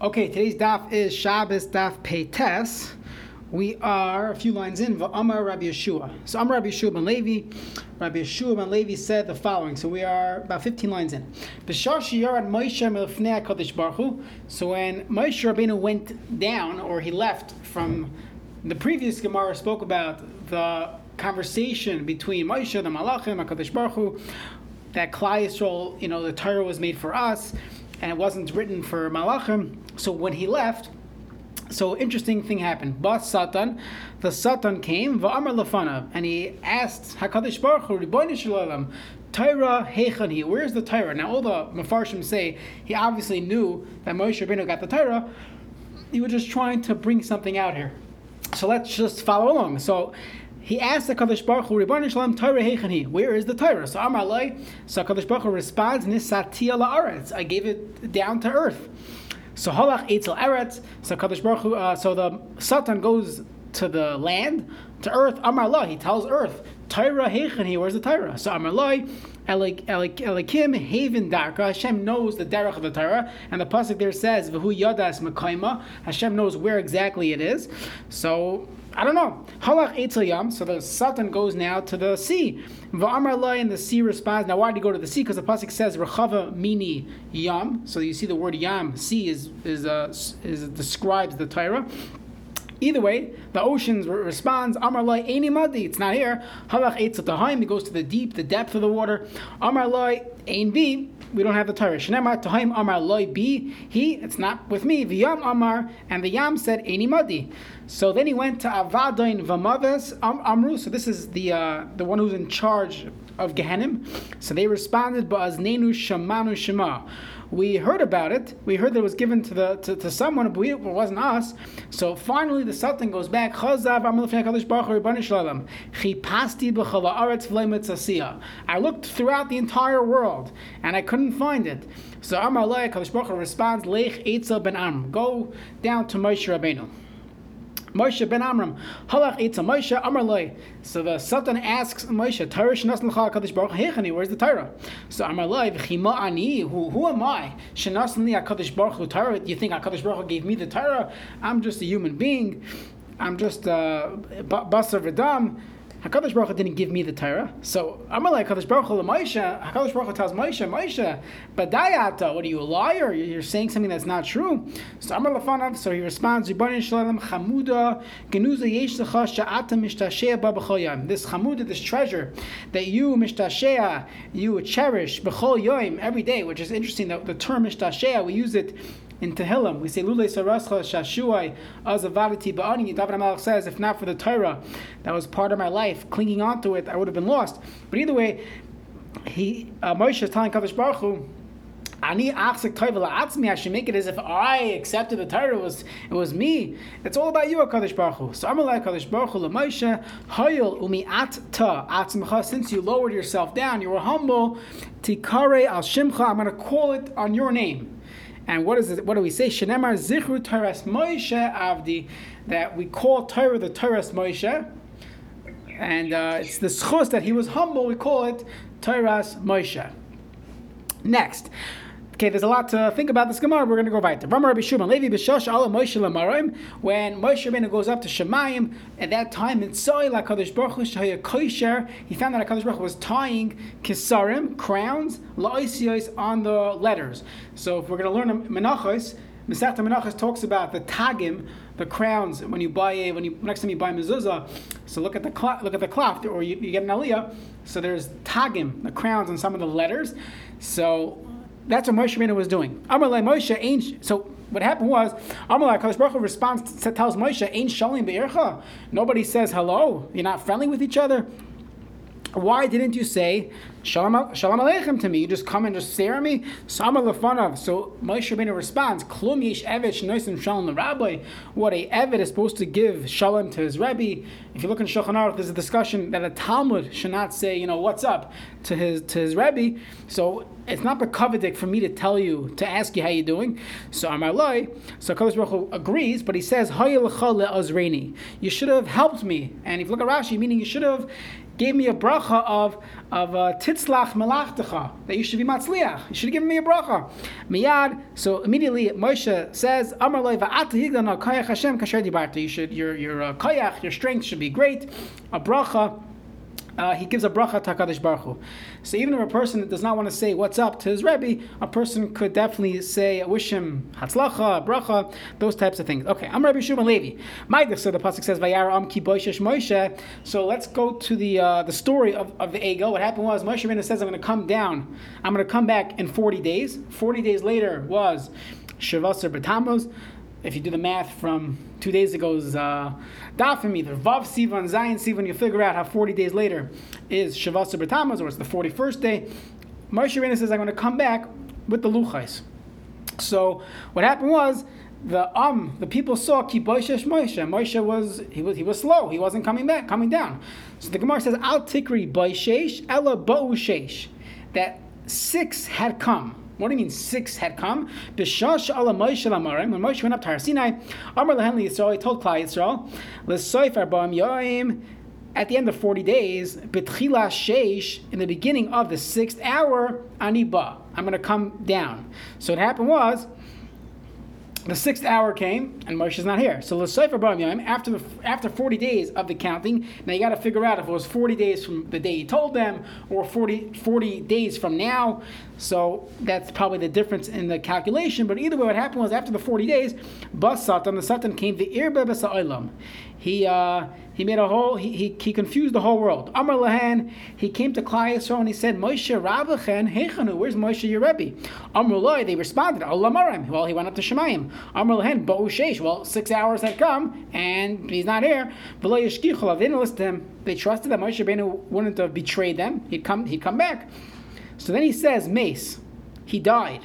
Okay, today's daf is Shabbos daf Peites. We are a few lines in. Amar Rabbi Yeshua. So Amar Rabbi Yeshua ben Levi. Rabbi Yeshua ben Levi said the following. So we are about 15 lines in. B'shar shiyarad Moshe melfnei Hakadosh Baruch. So when Moshe Rabbeinu went down, or he left from the previous Gemara, spoke about the conversation between Moshe, the Malachim, Hakadosh Baruch Hu, that Klal Yisrael, you know, the Torah was made for us and it wasn't written for Malachim. So when he left, so interesting thing happened. Bas Satan, the Satan came, Va'amar Lafana, and he asked Hakadosh Baruch Hu, Ribono Shel Olam, Tyra Heichani, where's the Tyra? Now all the Mefarshim say he obviously knew that Moshe Rabbeinu got the Tyra. He was just trying to bring something out here. So let's just follow along. So he asked the Kadosh Baruch Hu, Ribbon Shalom, Torah Heichani, where is the Torah? So Amar so Kadosh Baruch Hu responds, Nisatia la'aretz, I gave it down to earth. So Halach Eitzel Eretz, so Kadosh Baruch Hu, uh, so the Satan goes to the land, to earth, Amar he tells earth, Torah Heichani, where's the Torah? So Amar Elikim Haven Darka. Hashem knows the derech of the Torah, and the pasuk there says V'hu Yadas Mekaima. Hashem knows where exactly it is. So I don't know. Halach Eitzel Yam. So the Satan goes now to the sea. Va'amar and the sea responds. Now, why did he go to the sea? Because the pasuk says Rechava Mini Yam. So you see the word Yam, sea is is uh, is describes the Torah. Either way, the ocean responds, Amar Lai Eini Madi, it's not here. Halach Eitzel Tahaim, he goes to the deep, the depth of the water. Amar Lai Ein we don't have the Torah. Shnemar Tahaim Amar Loi Bi, he, it's not with me. V'yam Amar, and the Yam said Eini Madi. So then he went to Avadain Vamaves Amru. So this is the uh, the one who's in charge of Gehenim. So they responded, Ba'aznenu Shamanu Shema we heard about it. We heard that it was given to the to, to someone, but it wasn't us. So finally, the Satan goes back. I looked throughout the entire world and I couldn't find it. So Amalek Baruch responds, Lech Eitzel ben Am. Go down to Moshe Rabbeinu. Moshe ben Amram, Halach Eitza Moshe Amar So the Satan asks Moshe, Torah Shenas L'cha HaKadosh Baruch Hechani, where's the Torah? So Amar Loi, V'chima Ani, who, who am I? Shenas Li HaKadosh Baruch Hu Torah, you think HaKadosh Baruch Hu gave me the Torah? I'm just a human being. I'm just a uh, Basar V'dam. Hakadosh Baruch Hu didn't give me the Torah, so I'm like Hakadosh Baruch Hu Moshe. Hakadosh Baruch Hu tells Moshe, Moshe, Badayata, what are you a liar? You're saying something that's not true. So Amar Lafanav, so he responds, Ribono Shel Olam Chamuda Genuza Yesh Sha'ata Mishtashea Babachol This Chamuda, this treasure that you Mishtashea, you cherish Bechol Yom every day, which is interesting. The, the term Mishtashea, we use it in Tehillim. We say Lule Sarascha Shashuai Azavadati Ba'ani. David HaMelech says, if not for the Torah, that was part of my life, clinging onto it, I would have been lost. But either way, he uh, Moshe is telling Kadosh Baruch Hu, Ani achzik atzmi. I should make it as if I accepted the Torah. It was it was me. It's all about you, Hakadosh Baruch Hu. So I'm like Hakadosh Baruch Hu Moshe Hayil umi at ta atzmicha. Since you lowered yourself down, you were humble. Tikare al shimcha. I'm going to call it on your name. And what is it? What do we say? Shenemar zichru Torah Moshe Avdi. That we call Torah the Torah Moshe. And uh, it's the schos that he was humble. We call it Torah Moshe. Next. Okay, there's a lot to think about this Gemara. We're going to go right to Ramar Rabbi Shimon Levi Moshe Lamarim. When Moshe Rabbeinu goes up to Shemayim, at that time in Tzoy Lakadosh Baruch Hu Shaya Koisher, he found that Hakadosh Baruch Hu was tying kisarim crowns la'oisiyos on the letters. So if we're going to learn Menachos, Masechta Menachos talks about the tagim, the crowns when you buy a when you next time you buy mezuzah. So look at the cloth, look at the cloth, or you, you get an aliyah. So there's tagim, the crowns on some of the letters. So that's what Moshe Rabbeinu was doing. Amalei Moshe ain't. So what happened was Amalei Kadosh Baruch Hu responds tells Moshe ain't shalim be'ircha. Nobody says hello. You're not friendly with each other. Why didn't you say shalom, shalom aleichem to me? You just come and just stare at me. Sama lefanav. So Moshe Rabbeinu responds, Klum yesh evet shalom rabbi. What a evet is supposed to give shalom to his rabbi. If you look in Shulchan Aruch, there's a discussion that a Talmud should not say, you know, what's up to his to his rabbi. So it's not bekavadik for me to tell you to ask you how you're doing. So Amalai, so Kadosh Baruch agrees, but he says, You should have helped me. And if you look at Rashi, meaning you should have gave me a bracha of of uh, titzlach melachtecha that you should be matzliach. You should have given me a bracha. Miyad. So immediately Moshe says, Amar loy va'at Hashem kasher. You should your your uh, kayach, your strength should be great. A bracha uh, he gives a bracha to HaKadosh Baruch Hu. So even if a person does not want to say what's up to his Rebbe, a person could definitely say, I wish him hatzlacha, bracha, those types of things. Okay, I'm Rabbi Shimon Levi. Maidich, so the pasuk says, Vayar am ki Moshe. So let's go to the uh, the story of, of the Egel. What happened was Moshe Rabbeinu says, I'm going to come down. I'm going to come back in 40 days. 40 days later was Shavasar B'Tammuz if you do the math from two days ago's uh, dafim, either Vav Sivan, Zion Sivan, you figure out how 40 days later is Shavas B'Tammuz, or it's the 41st day. Moshe Rabbeinu says, I'm going to come back with the Luchais. So what happened was, the um the people saw Kiboishesh Moshe. Moshe was he was he was slow. He wasn't coming back, coming down. So the Gemara says Al Tikri Boishesh Ella Bo'ushesh that six had come. What do you mean six had come? Bishash ala Moshe lamarim. When Moshe went up to Har Sinai, Amar lehen Yisrael, he told Klal Yisrael, L'soif arba'am yoim, at the end of 40 days, Betchila Sheish, in the beginning of the sixth hour, Aniba, I'm going to come down. So what happened was, the sixth hour came and Moshe's not here. So l'soifer bar after the after forty days of the counting, now you got to figure out if it was forty days from the day he told them or 40, 40 days from now. So that's probably the difference in the calculation. But either way, what happened was after the forty days, bas satan the satan came the irbe b'sa'olam. He uh, he made a whole, he, he, he confused the whole world. Amar Lahan, he came to Klai and he said, Moshe Rabbechen, Hechanu, where's Moshe your Rebbe? Loi, they responded, Allah Marim. Well, he went up to Shemayim. Amar Lahan, Bo'u Sheish, well, six hours had come and he's not here. They didn't listen to him. They trusted that Moshe Rabbeinu wouldn't have betrayed them. He'd come, he'd come back. So then he says, Mace, he died.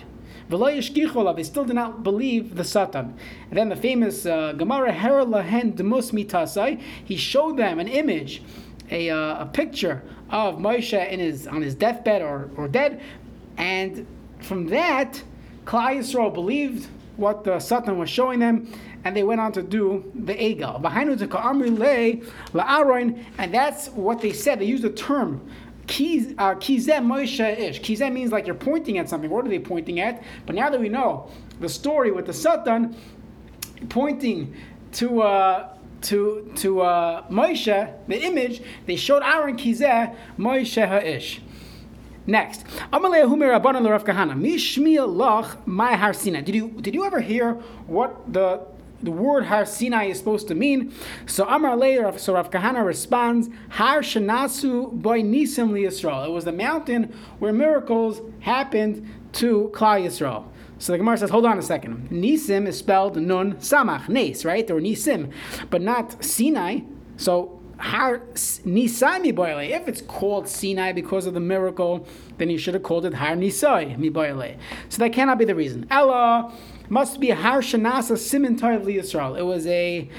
They still did not believe the Satan. And then the famous uh, Gemara Hera Lahen Demus Mitasai, he showed them an image, a, uh, a picture of Moshe in his on his deathbed or, or dead, and from that, Klal Yisrael believed what the Satan was showing them, and they went on to do the Egal. And that's what they said. They used the term Uh, Moshe Ish. Kizeh means like you're pointing at something. What are they pointing at? But now that we know the story with the Satan pointing to uh, to to uh, Moshe, the image, they showed Aaron Kizeh Moshe Ha'ish. Next, Did you did you ever hear what the the word Har Sinai is supposed to mean. So Amar later, so Rav Kahana responds, Har Shanasu Boy Nisim Yisrael. It was the mountain where miracles happened to Klal Yisrael. So the Gemara says, hold on a second. Nisim is spelled Nun Samach, Nes, right? Or Nisim, but not Sinai. So Har Nisai Miboile. If it's called Sinai because of the miracle, then you should have called it Har Nisai Miboile. So that cannot be the reason. Ella must be Har Shanasa Siman Toiv Yisrael. It was a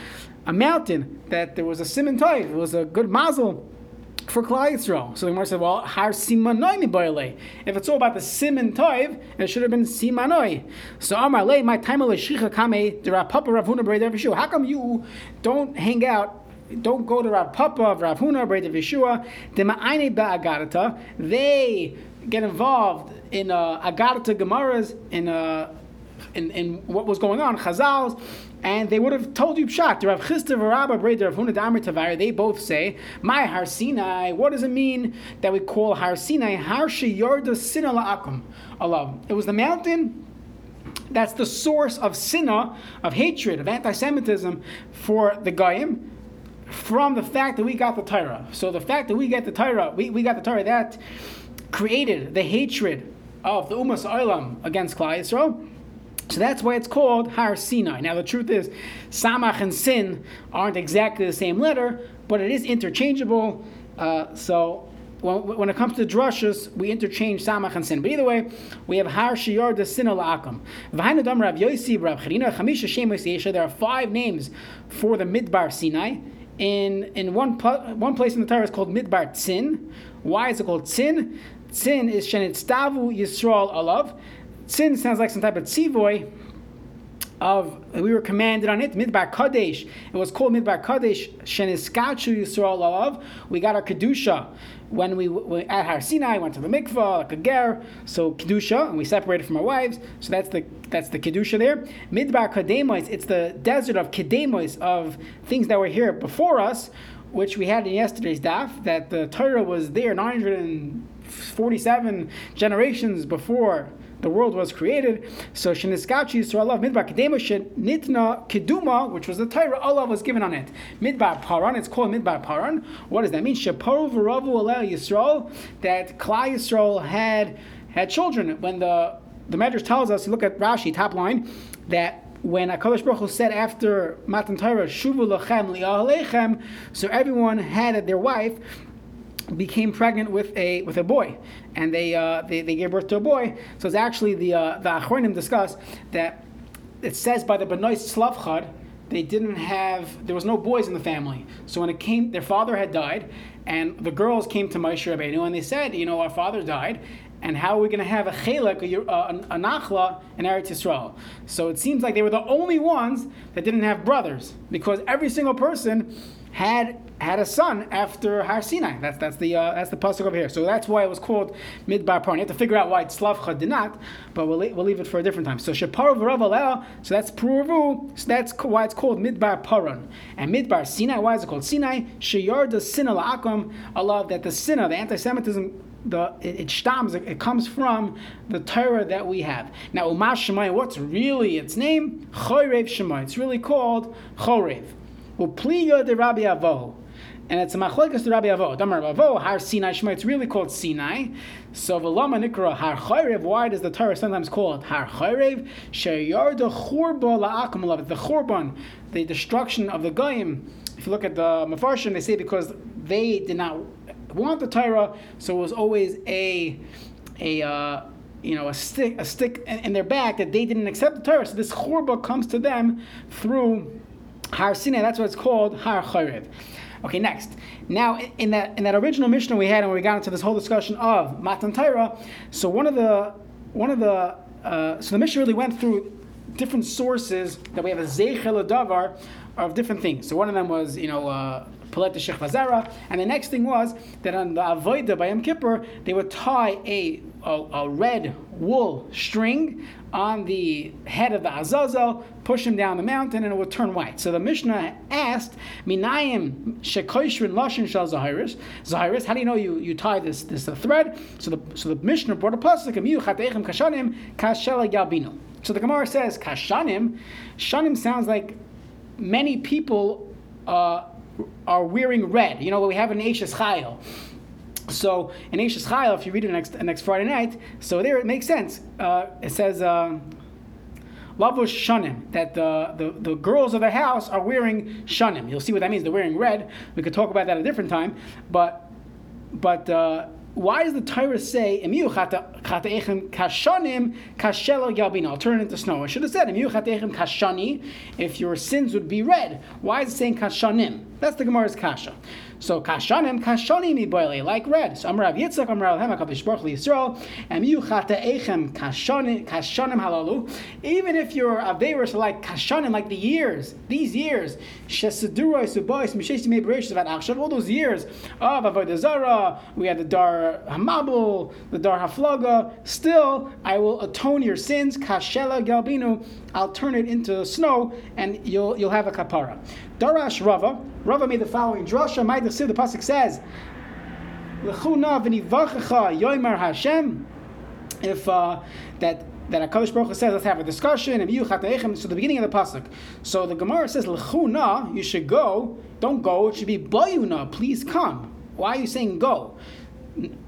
a mountain that there was a Siman Toiv. It was a good mazel for Klal Yisrael. So the Gemara said, well, Har Simanoi Miboile. If it's all about the Siman Toiv, it should have been Simanoi. So Amar Le, my time Shicha Kame, the Rav Papa Rav Huna Yeshua. How come you don't hang out don't go to Rav Papa, Rav Huna, Breda Yeshua. They get involved in uh, Agadata Gemaras, in uh, in, in what was going on, Chazals, and they would have told you pshat. Rav Chisda Rabba Breder of Hunadamar Tavar, they both say, My Har Sinai, what does it mean that we call Har Sinai Har Yorda Sinala Akum? Allah. It was the mountain that's the source of sinna, of hatred, of anti-Semitism for the Goyim, from the fact that we got the Torah. So the fact that we get the Torah, we, we got the Torah, that created the hatred of the Umas Olam against Klal Yisrael. So that's why it's called Har Sinai. Now the truth is, Samach and Sin aren't exactly the same letter, but it is interchangeable. Uh, so when, when, it comes to drushes, we interchange Samach and Sin. But either way, we have Har Shiyar de Sin al Akam. Rav Yossi, Rav Charina, Chamisha Shemus There are five names for the Midbar Sinai. In in one one place in the Torah is called Midbar Tzin. Why is it called Tzin? Tzin is Shenit Stavu Yisrael Alav. Sin sounds like some type of tzivoy. of we were commanded on it. Midbar Kadesh. It was called Midbar Kadesh. Sheniskachu Yisrael of. We got our kedusha when we, we at Har Sinai went to the mikvah like. So kedusha, and we separated from our wives. So that's the that's the kedusha there. Midbar Kademois. It's the desert of Kademois of things that were here before us, which we had in yesterday's daf. That the Torah was there 947 generations before the world was created. So Sheniskachi Yisrael of Midbar Kedema Nitna Keduma, which was the Torah, Allah was given on it. Midbar Paran, it's called Midbar Paran. What does that mean? Sheparu V'Ravu Alel Yisrael, that Klal Yisrael had had children. When the the Medrash tells us, look at Rashi, top line, that when Hakadosh Baruch Hu said after Matan Torah, Shuvu Li'alechem, so everyone had their wife became pregnant with a with a boy, and they uh, they, they gave birth to a boy. So it's actually the uh, the Achronim discuss that it says by the Benoist Slavchad they didn't have there was no boys in the family. So when it came, their father had died, and the girls came to Moshe Rabbeinu and they said, you know, our father died, and how are we going to have a chelak, a, a, a nachla in Eretz Yisrael? So it seems like they were the only ones that didn't have brothers, because every single person had had a son after Har Sinai. That's that's the uh, that's the pasuk over here. So that's why it was called Midbar Paran. You have to figure out why it's Slavcha did not, but we'll, we'll leave it for a different time. So Shapar v'Rav So that's Pruvu. So that's why it's called Midbar Paran. And Midbar Sinai. Why is it called Sinai? Sheyar the Sinna la'akum. Allah that the Sinna, the anti-Semitism the it, it stams, it, it, comes from the Torah that we have. Now, Umash Shemai, what's really its name? Chorev Shemai. It's really called Chorev. Upliya de Rabbi Avo. And it's a machlokas to Rabbi Avo. Damar Avo, Har Sinai Shema. It's really called Sinai. So Velama Nikra Har Chayrev. Why does the Torah sometimes call it Har Chayrev? Sheyar the Churba La'akum The Churban, the destruction of the Goyim. If you look at the Mefarshim, they say because they did not want the Torah, so it was always a a uh, you know a stick a stick in their back that they didn't accept the Torah. So this churba comes to them through Har Sinai. That's what it's called Har Chayrev. Okay, next. Now, in that in that original Mishnah we had, when we got into this whole discussion of Matan Torah, so one of the one of the uh, so the Mishnah really went through different sources that we have a Zeichel Davar of different things. So one of them was, you know, uh, Palet Shech Vazara, and the next thing was that on the Avodah by Yom Kippur, they would tie a, a, a red wool string on the head of the Azazel, push him down the mountain, and it would turn white. So the Mishnah asked, Minayim shekoishrin lashin shal zahiris. Zahiris, how do you know you, you tie this this thread? So the so the Mishnah brought a pasuk, Miyu chatechem kashanim kashela yalbino. So the Gemara says kashanim. Shanim sounds like many people uh, are wearing red. You know, we have an Ashes Chayil. So in Ashes Chayil, if you read it next next Friday night, so there it makes sense. Uh, it says. Uh, Lavush shanim, that the, the, the girls of the house are wearing shanim. You'll see what that means. They're wearing red. We could talk about that at a different time. But but uh, why does the Torah say kashanim kashelo yabina? I'll turn it into snow. I should have said kashani if your sins would be red. Why is it saying kashanim? That's the Gemara's kasha. So kashanim kashani mi like red. So Amrav Yitzchak Amrav Hem Hakadosh Baruch Yisrael and you echem kashanim kashanim halalu. Even if your averis are like kashanim, like the years, these years sheseduroy subois mishesh me bereshis about achshav. All those years of avodah zara, we had the dar hamabul, the dar haflaga. Still, I will atone your sins. Kashela galbinu. I'll turn it into snow, and you'll you'll have a kapara. Darash Rava. Rava made the following drasha. My the pasuk says, "Lechuna v'nivachecha yoimer Hashem." If uh, that that Hakadosh Baruch Hu says, let's have a discussion, and you so the beginning of the pasuk. So the Gemara says, "Lechuna," you should go. Don't go. It should be bayuna. Please come. Why are you saying go?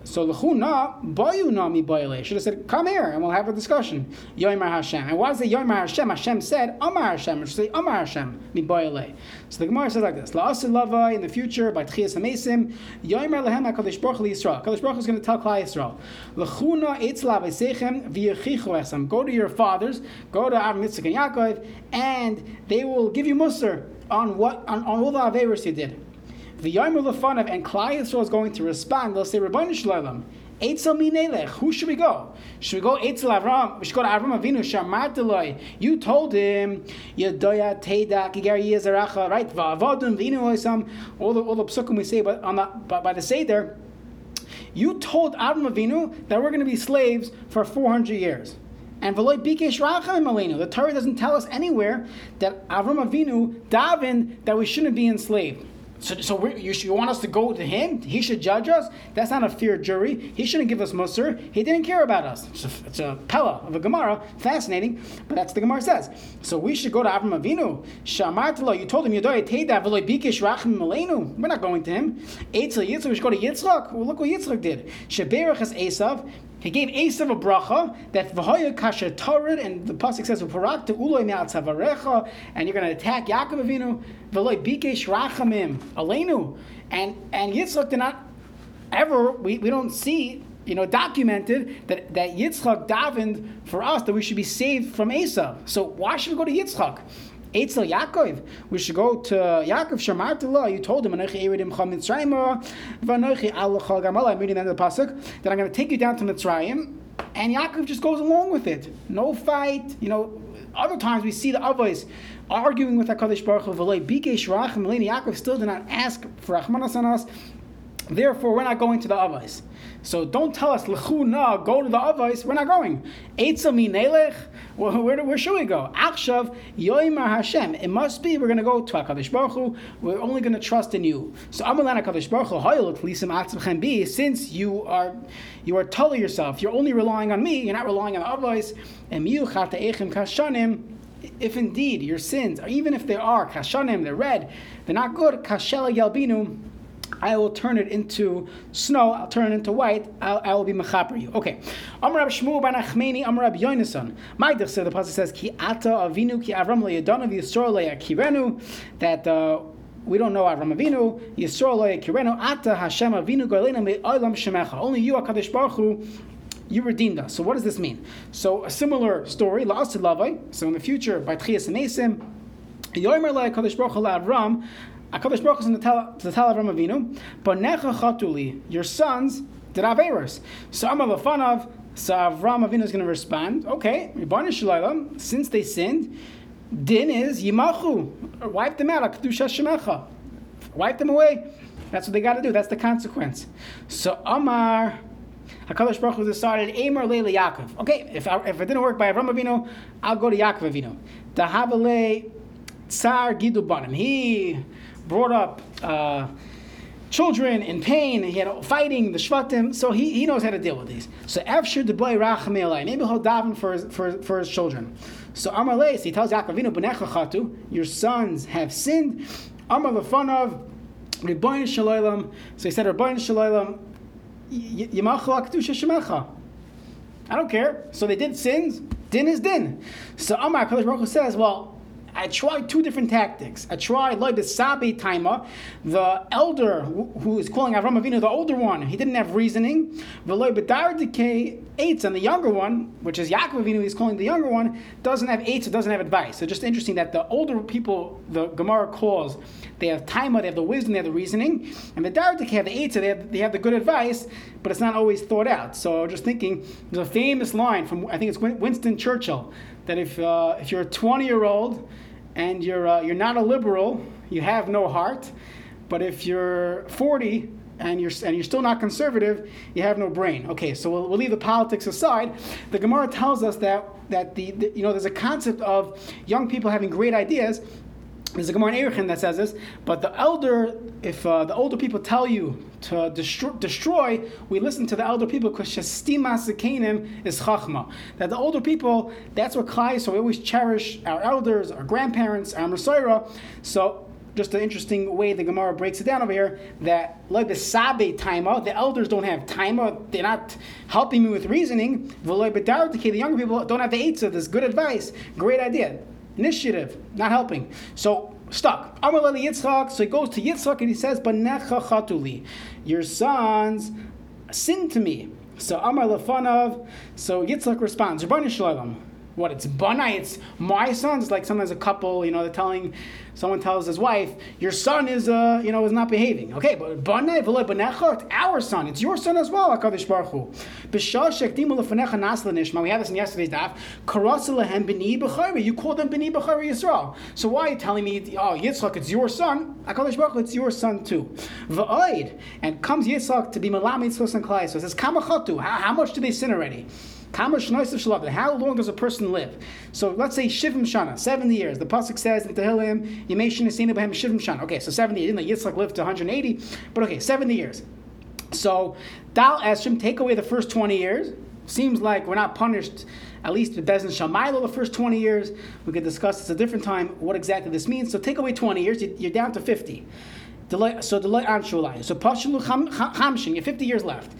So l'chuna bayuna mi bayale should have said, "Come here and we'll have a discussion." Yoimar Hashem. And why is it Yoimar Hashem? Hashem said, "Amar Hashem." Should say, "Amar Hashem mi bayale." So the Gemara says like this: La'asil lava in the future by Tchias Hamesim. Yoimar lehem Hakadosh Baruch Hu Yisrael. Hakadosh Baruch is going to tell Klal Yisrael, "L'chuna etz lavesechem v'yechichu esam." Go to your fathers, go to Avram Yitzchak and Yaakov, and they will give you musar on what on, on all the averos you did. And Klal Yisrael is going to respond. They'll say, Rabbanu Shalom, Eitzel minelech. Who should we go? Should we go Eitzel Avram? We should go to Avram Avinu. Shamarteloi. You told him. Yedoya Teda Kigar Yezeracha. Right. Va'avadun Vinu Oisam. All the all the psukim we say, but on the by, by the seder. You told Avram Avinu that we're going to be slaves for 400 years. And Veloy Bikesh Racham Malinu. the Torah doesn't tell us anywhere that Avram Avinu davened that we shouldn't be enslaved. So, so you, you, want us to go to him? He should judge us? That's not a fair jury. He shouldn't give us Musr. He didn't care about us. It's a, it's a Pella of a Gemara. Fascinating, but that's the Gemara says. So we should go to Avram Avinu. Shamartalo, you told him, We're not going to him. Eitzel Yitzchak, we should go to Yitzchak. Well, look what Yitzchak did. Sheberach is Esav. He gave Esav a bracha that v'hoya kasha torid, and the pasuk says v'parak to uloi me'atzavarecha, and you're going to attack Yaakov Avinu v'loi bikesh rachamim aleinu, and and Yitzchak did not ever we, we don't see you know documented that that Yitzchak davened for us that we should be saved from Esav. So why should we go to Yitzchak? Eitzel Yaakov. We should go to Yaakov Shamartullah. You told him, Anochi Eridim Cham Mitzrayim, Vanochi Alachal Gamala. I'm reading the end of the pasuk that I'm going to take you down to Mitzrayim, and Yaakov just goes along with it. No fight. You know, other times we see the Avos arguing with Hakadosh Baruch Hu. V'lei Bikesh Rachim Yaakov still did not ask for Rachmanas on us. Therefore, we're not going to the Avos. So don't tell us, na, go to the Avos. We're not going. Eitzami Nelech. Where, where, where should we go? Akshav Yoimar Hashem. It must be we're going to go to HaKadosh Baruch Hu. We're only going to trust in you. So Amalan HaKadosh Baruch Hu, Hoyel Lisim Atzmchem Bi, since you are you are telling yourself, you're only relying on me, you're not relying on the Avos, and Miu Chata Echem Kashanim, if indeed your sins, even if they are kashanim, they're red, they're not good, kashela yalbinu, I will turn it into snow. I'll turn it into white. I'll, I will be mechaper you. Okay. Amrab Shmuel ben Achmeni, Amrab Yonason. My the pasuk says, Ki ata avinu ki avram le'yadanav yisrael le'akirenu, that uh, we don't know Avram Avinu, Yisrael le'akirenu, ata Hashem avinu golena me'olam shemecha. Only you, HaKadosh Baruch Hu, you redeemed us. So what does this mean? So a similar story, La'asid Lavai, so in the future, by Tchias and Esim, Yomer le'akadosh Baruch Hu la'avram, Akadosh Baruch is in the to tell Avram Avinu, but necha chatuli, your sons did averos. So I'm of. So Avram Avinu is going to respond. Okay, since they sinned, din is yimachu, wipe them out. Kedusha shemecha, wipe them away. That's what they got to do. That's the consequence. So Amar. Hakadosh Baruch Hu decided Amar Leila Yaakov. Okay, if I, if it didn't work by Avram Avinu, I'll go to Yaakov Avinu. Dahavale Tsar Gidu. He brought up uh, children in pain. He had fighting the shvatim, so he, he knows how to deal with these. So after the boy rachamei maybe he'll daven for his, for, for his children. So Amar Leis, he tells Yaakovinu b'necha chatu, your sons have sinned. Amar lefanav Rebbein Shalom. So he said, Rebbein Shalom, Yamachu Akdusha Shemecha. I don't care. So they did sins. Din is din. So Amar Kadosh Baruch says, well, I tried two different tactics. I tried like the Sabi Taima, the elder who is calling Avram Avinu, the older one, he didn't have reasoning. Veloy Bedar Decay eights, and the younger one, which is Yaakov Avinu, he's calling the younger one, doesn't have eights, it doesn't have advice. So just interesting that the older people, the Gemara calls, they have Taima, they have the wisdom, they have the reasoning, and the Dar have the eights, they have, they have the good advice, but it's not always thought out. So just thinking, there's a famous line from I think it's Winston Churchill that if uh, if you're a 20 year old and you're, uh, you're not a liberal, you have no heart. But if you're 40 and you're, and you're still not conservative, you have no brain. Okay, so we'll, we'll leave the politics aside. The Gemara tells us that, that the, the, you know, there's a concept of young people having great ideas, there's a Gemara in Erechim that says this, but the elder, if uh, the older people tell you to destroy, destroy, we listen to the elder people because shestima sekenim is chachma. That the older people, that's what klai. So we always cherish our elders, our grandparents, our Messiah. So just an interesting way the Gemara breaks it down over here that like the sabe taima, the elders don't have taima, they're not helping me with reasoning. The younger people don't have the eitzah, this good advice, great idea initiative, not helping. So stuck. Amaleli Yitzchak. So he goes to Yitzchak and he says, "Banecha chatuli, your sons sin to me." So Amar Lefanav. So Yitzchak responds, "Rebbeinu Shalom." What it's Bunai, it's my son. It's like sometimes a couple, you know, they're telling someone tells his wife, your son is uh, you know, is not behaving. Okay, but Bunai it's our son, it's your son as well, HaKadosh Baruch Hu. We have this in yesterday's daf. You call them B'ni B'chari Yisrael. So why are you telling me, oh, Yitzchak, it's your son? HaKadosh Baruch Hu, it's your son too. V'oid, and comes Yitzchak to be Malam Yitzchak and Klai. So it says, Kamachatu, how much do they sin already? How long does a person live? So let's say Shivim Shana, 70 years. The Pasuk says in Tehillim, Yemeshin Esina Behem Shivim Shana. Okay, so 70 years. Yitzchak lived to 180, but okay, 70 years. So Dal Esrim, take away the first 20 years. Seems like we're not punished, at least with Bezin Shamaylo, the first 20 years. We could discuss this a different time what exactly this means. So take away 20 years, you're down to 50. So delay anshulayim. So pashulu chamshin. You have 50 years left.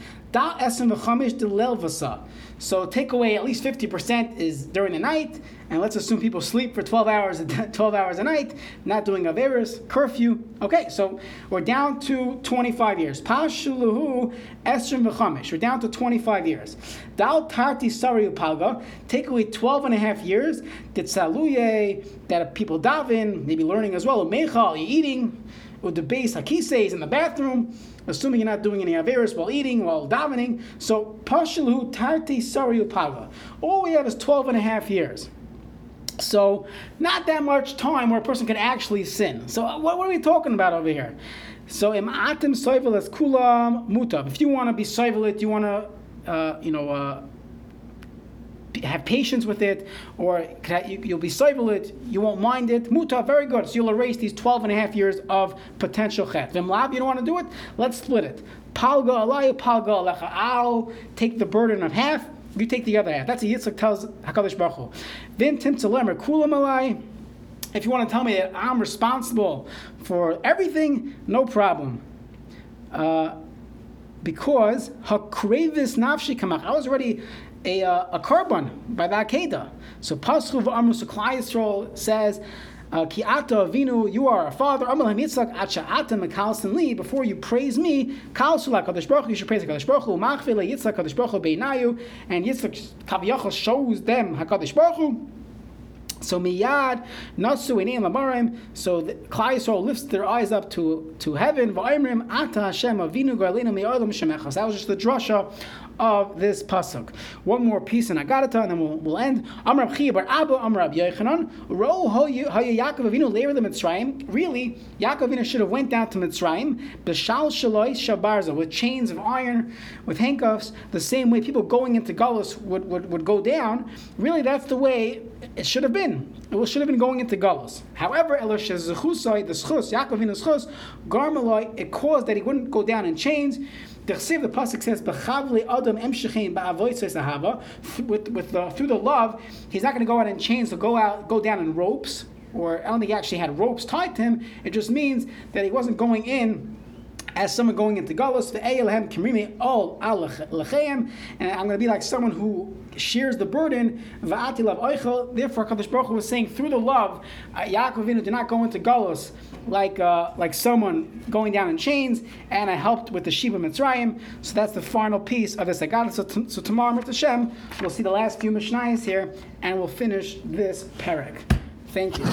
So take away at least 50% is during the night, and let's assume people sleep for 12 hours, 12 hours a night, not doing a averis, curfew. Okay, so we're down to 25 years. Pashuluhu esrim v'chamish. We're down to 25 years. Dal tarti sari upalga. Take away 12 and a half years. Ditsaluye, that people daven, maybe learning as well. Umechal, you're eating with the base hakises in the bathroom, assuming you're not doing any averis while eating, while davening. So pashalu tarti sari upava. All we have is 12 and a half years. So not that much time where a person can actually sin. So what, what are we talking about over here? So im atim soivel kulam mutav. If you want to be soivelit, you want to, uh, you know. Uh, have patience with it, or you'll be civil it, you won't mind it. Muta, very good. So you'll erase these 12 and a half years of potential chet. Vimlab, you don't want to do it? Let's split it. Palga alayu, palga alecha. I'll take the burden of half, you take the other half. That's what Yitzchak tells HaKadosh Baruch Hu. Then Tim kulam. If you want to tell me that I'm responsible for everything, no problem. Uh, because hakrevis nafshi kamach. I was already a, uh, a korban by the Akedah. So Paschu v'amru Klai Yisrael says, uh, Ki ata vinu, you are a father. Amalem Yitzchak acha ata mekalsin li. Before you praise me, kalsu la kadosh baruch. You should praise Hakadosh Baruch Hu. Yitzchak kadosh baruch beinayu, and Yitzchak kaviyachol shows them Hakadosh Baruch. So miyad nasu inim amarim. So Klai Yisrael lifts their eyes up to to heaven. Va'imrim ata Hashem avinu garlinu mi'olam shemechas. That was just the drasha of this pasuk. One more piece in Agadata, and then we'll, we'll end. Amrab Chia bar Abba Amrab Yechanan. Ro Haya Yaakov Avinu later the Mitzrayim. Really, Yaakov Avinu should have went down to Mitzrayim. B'shal Shaloi Shabarza with chains of iron, with handcuffs, the same way people going into Gullus would, would, would go down. Really, that's the way it should have been. It should have been going into Gullus. However, Elosh Zechusai, the Schus, Yaakov Avinu's Schus, Garmaloi, it caused that he wouldn't go down in chains. The the pasuk says, "B'chavli adam emshechem ba'avoitzes ahava." With with the through the love, he's not going to go out in chains. To go out, go down in ropes, or I don't think he actually had ropes tied to him. It just means that he wasn't going in as someone going into Galus, the Eilhem Kimrimi all Lechem, and I'm going to be like someone who shares the burden, Va'ati Lav Eichel. Therefore, Kadosh Baruch was saying through the love, uh, Yaakov did not go into Galus like uh, like someone going down in chains, and I helped with the Sheba Mitzrayim. So that's the final piece of this Agadah. So, t- so tomorrow, Mr. Shem, we'll see the last few Mishnayos here, and we'll finish this parak. Thank you.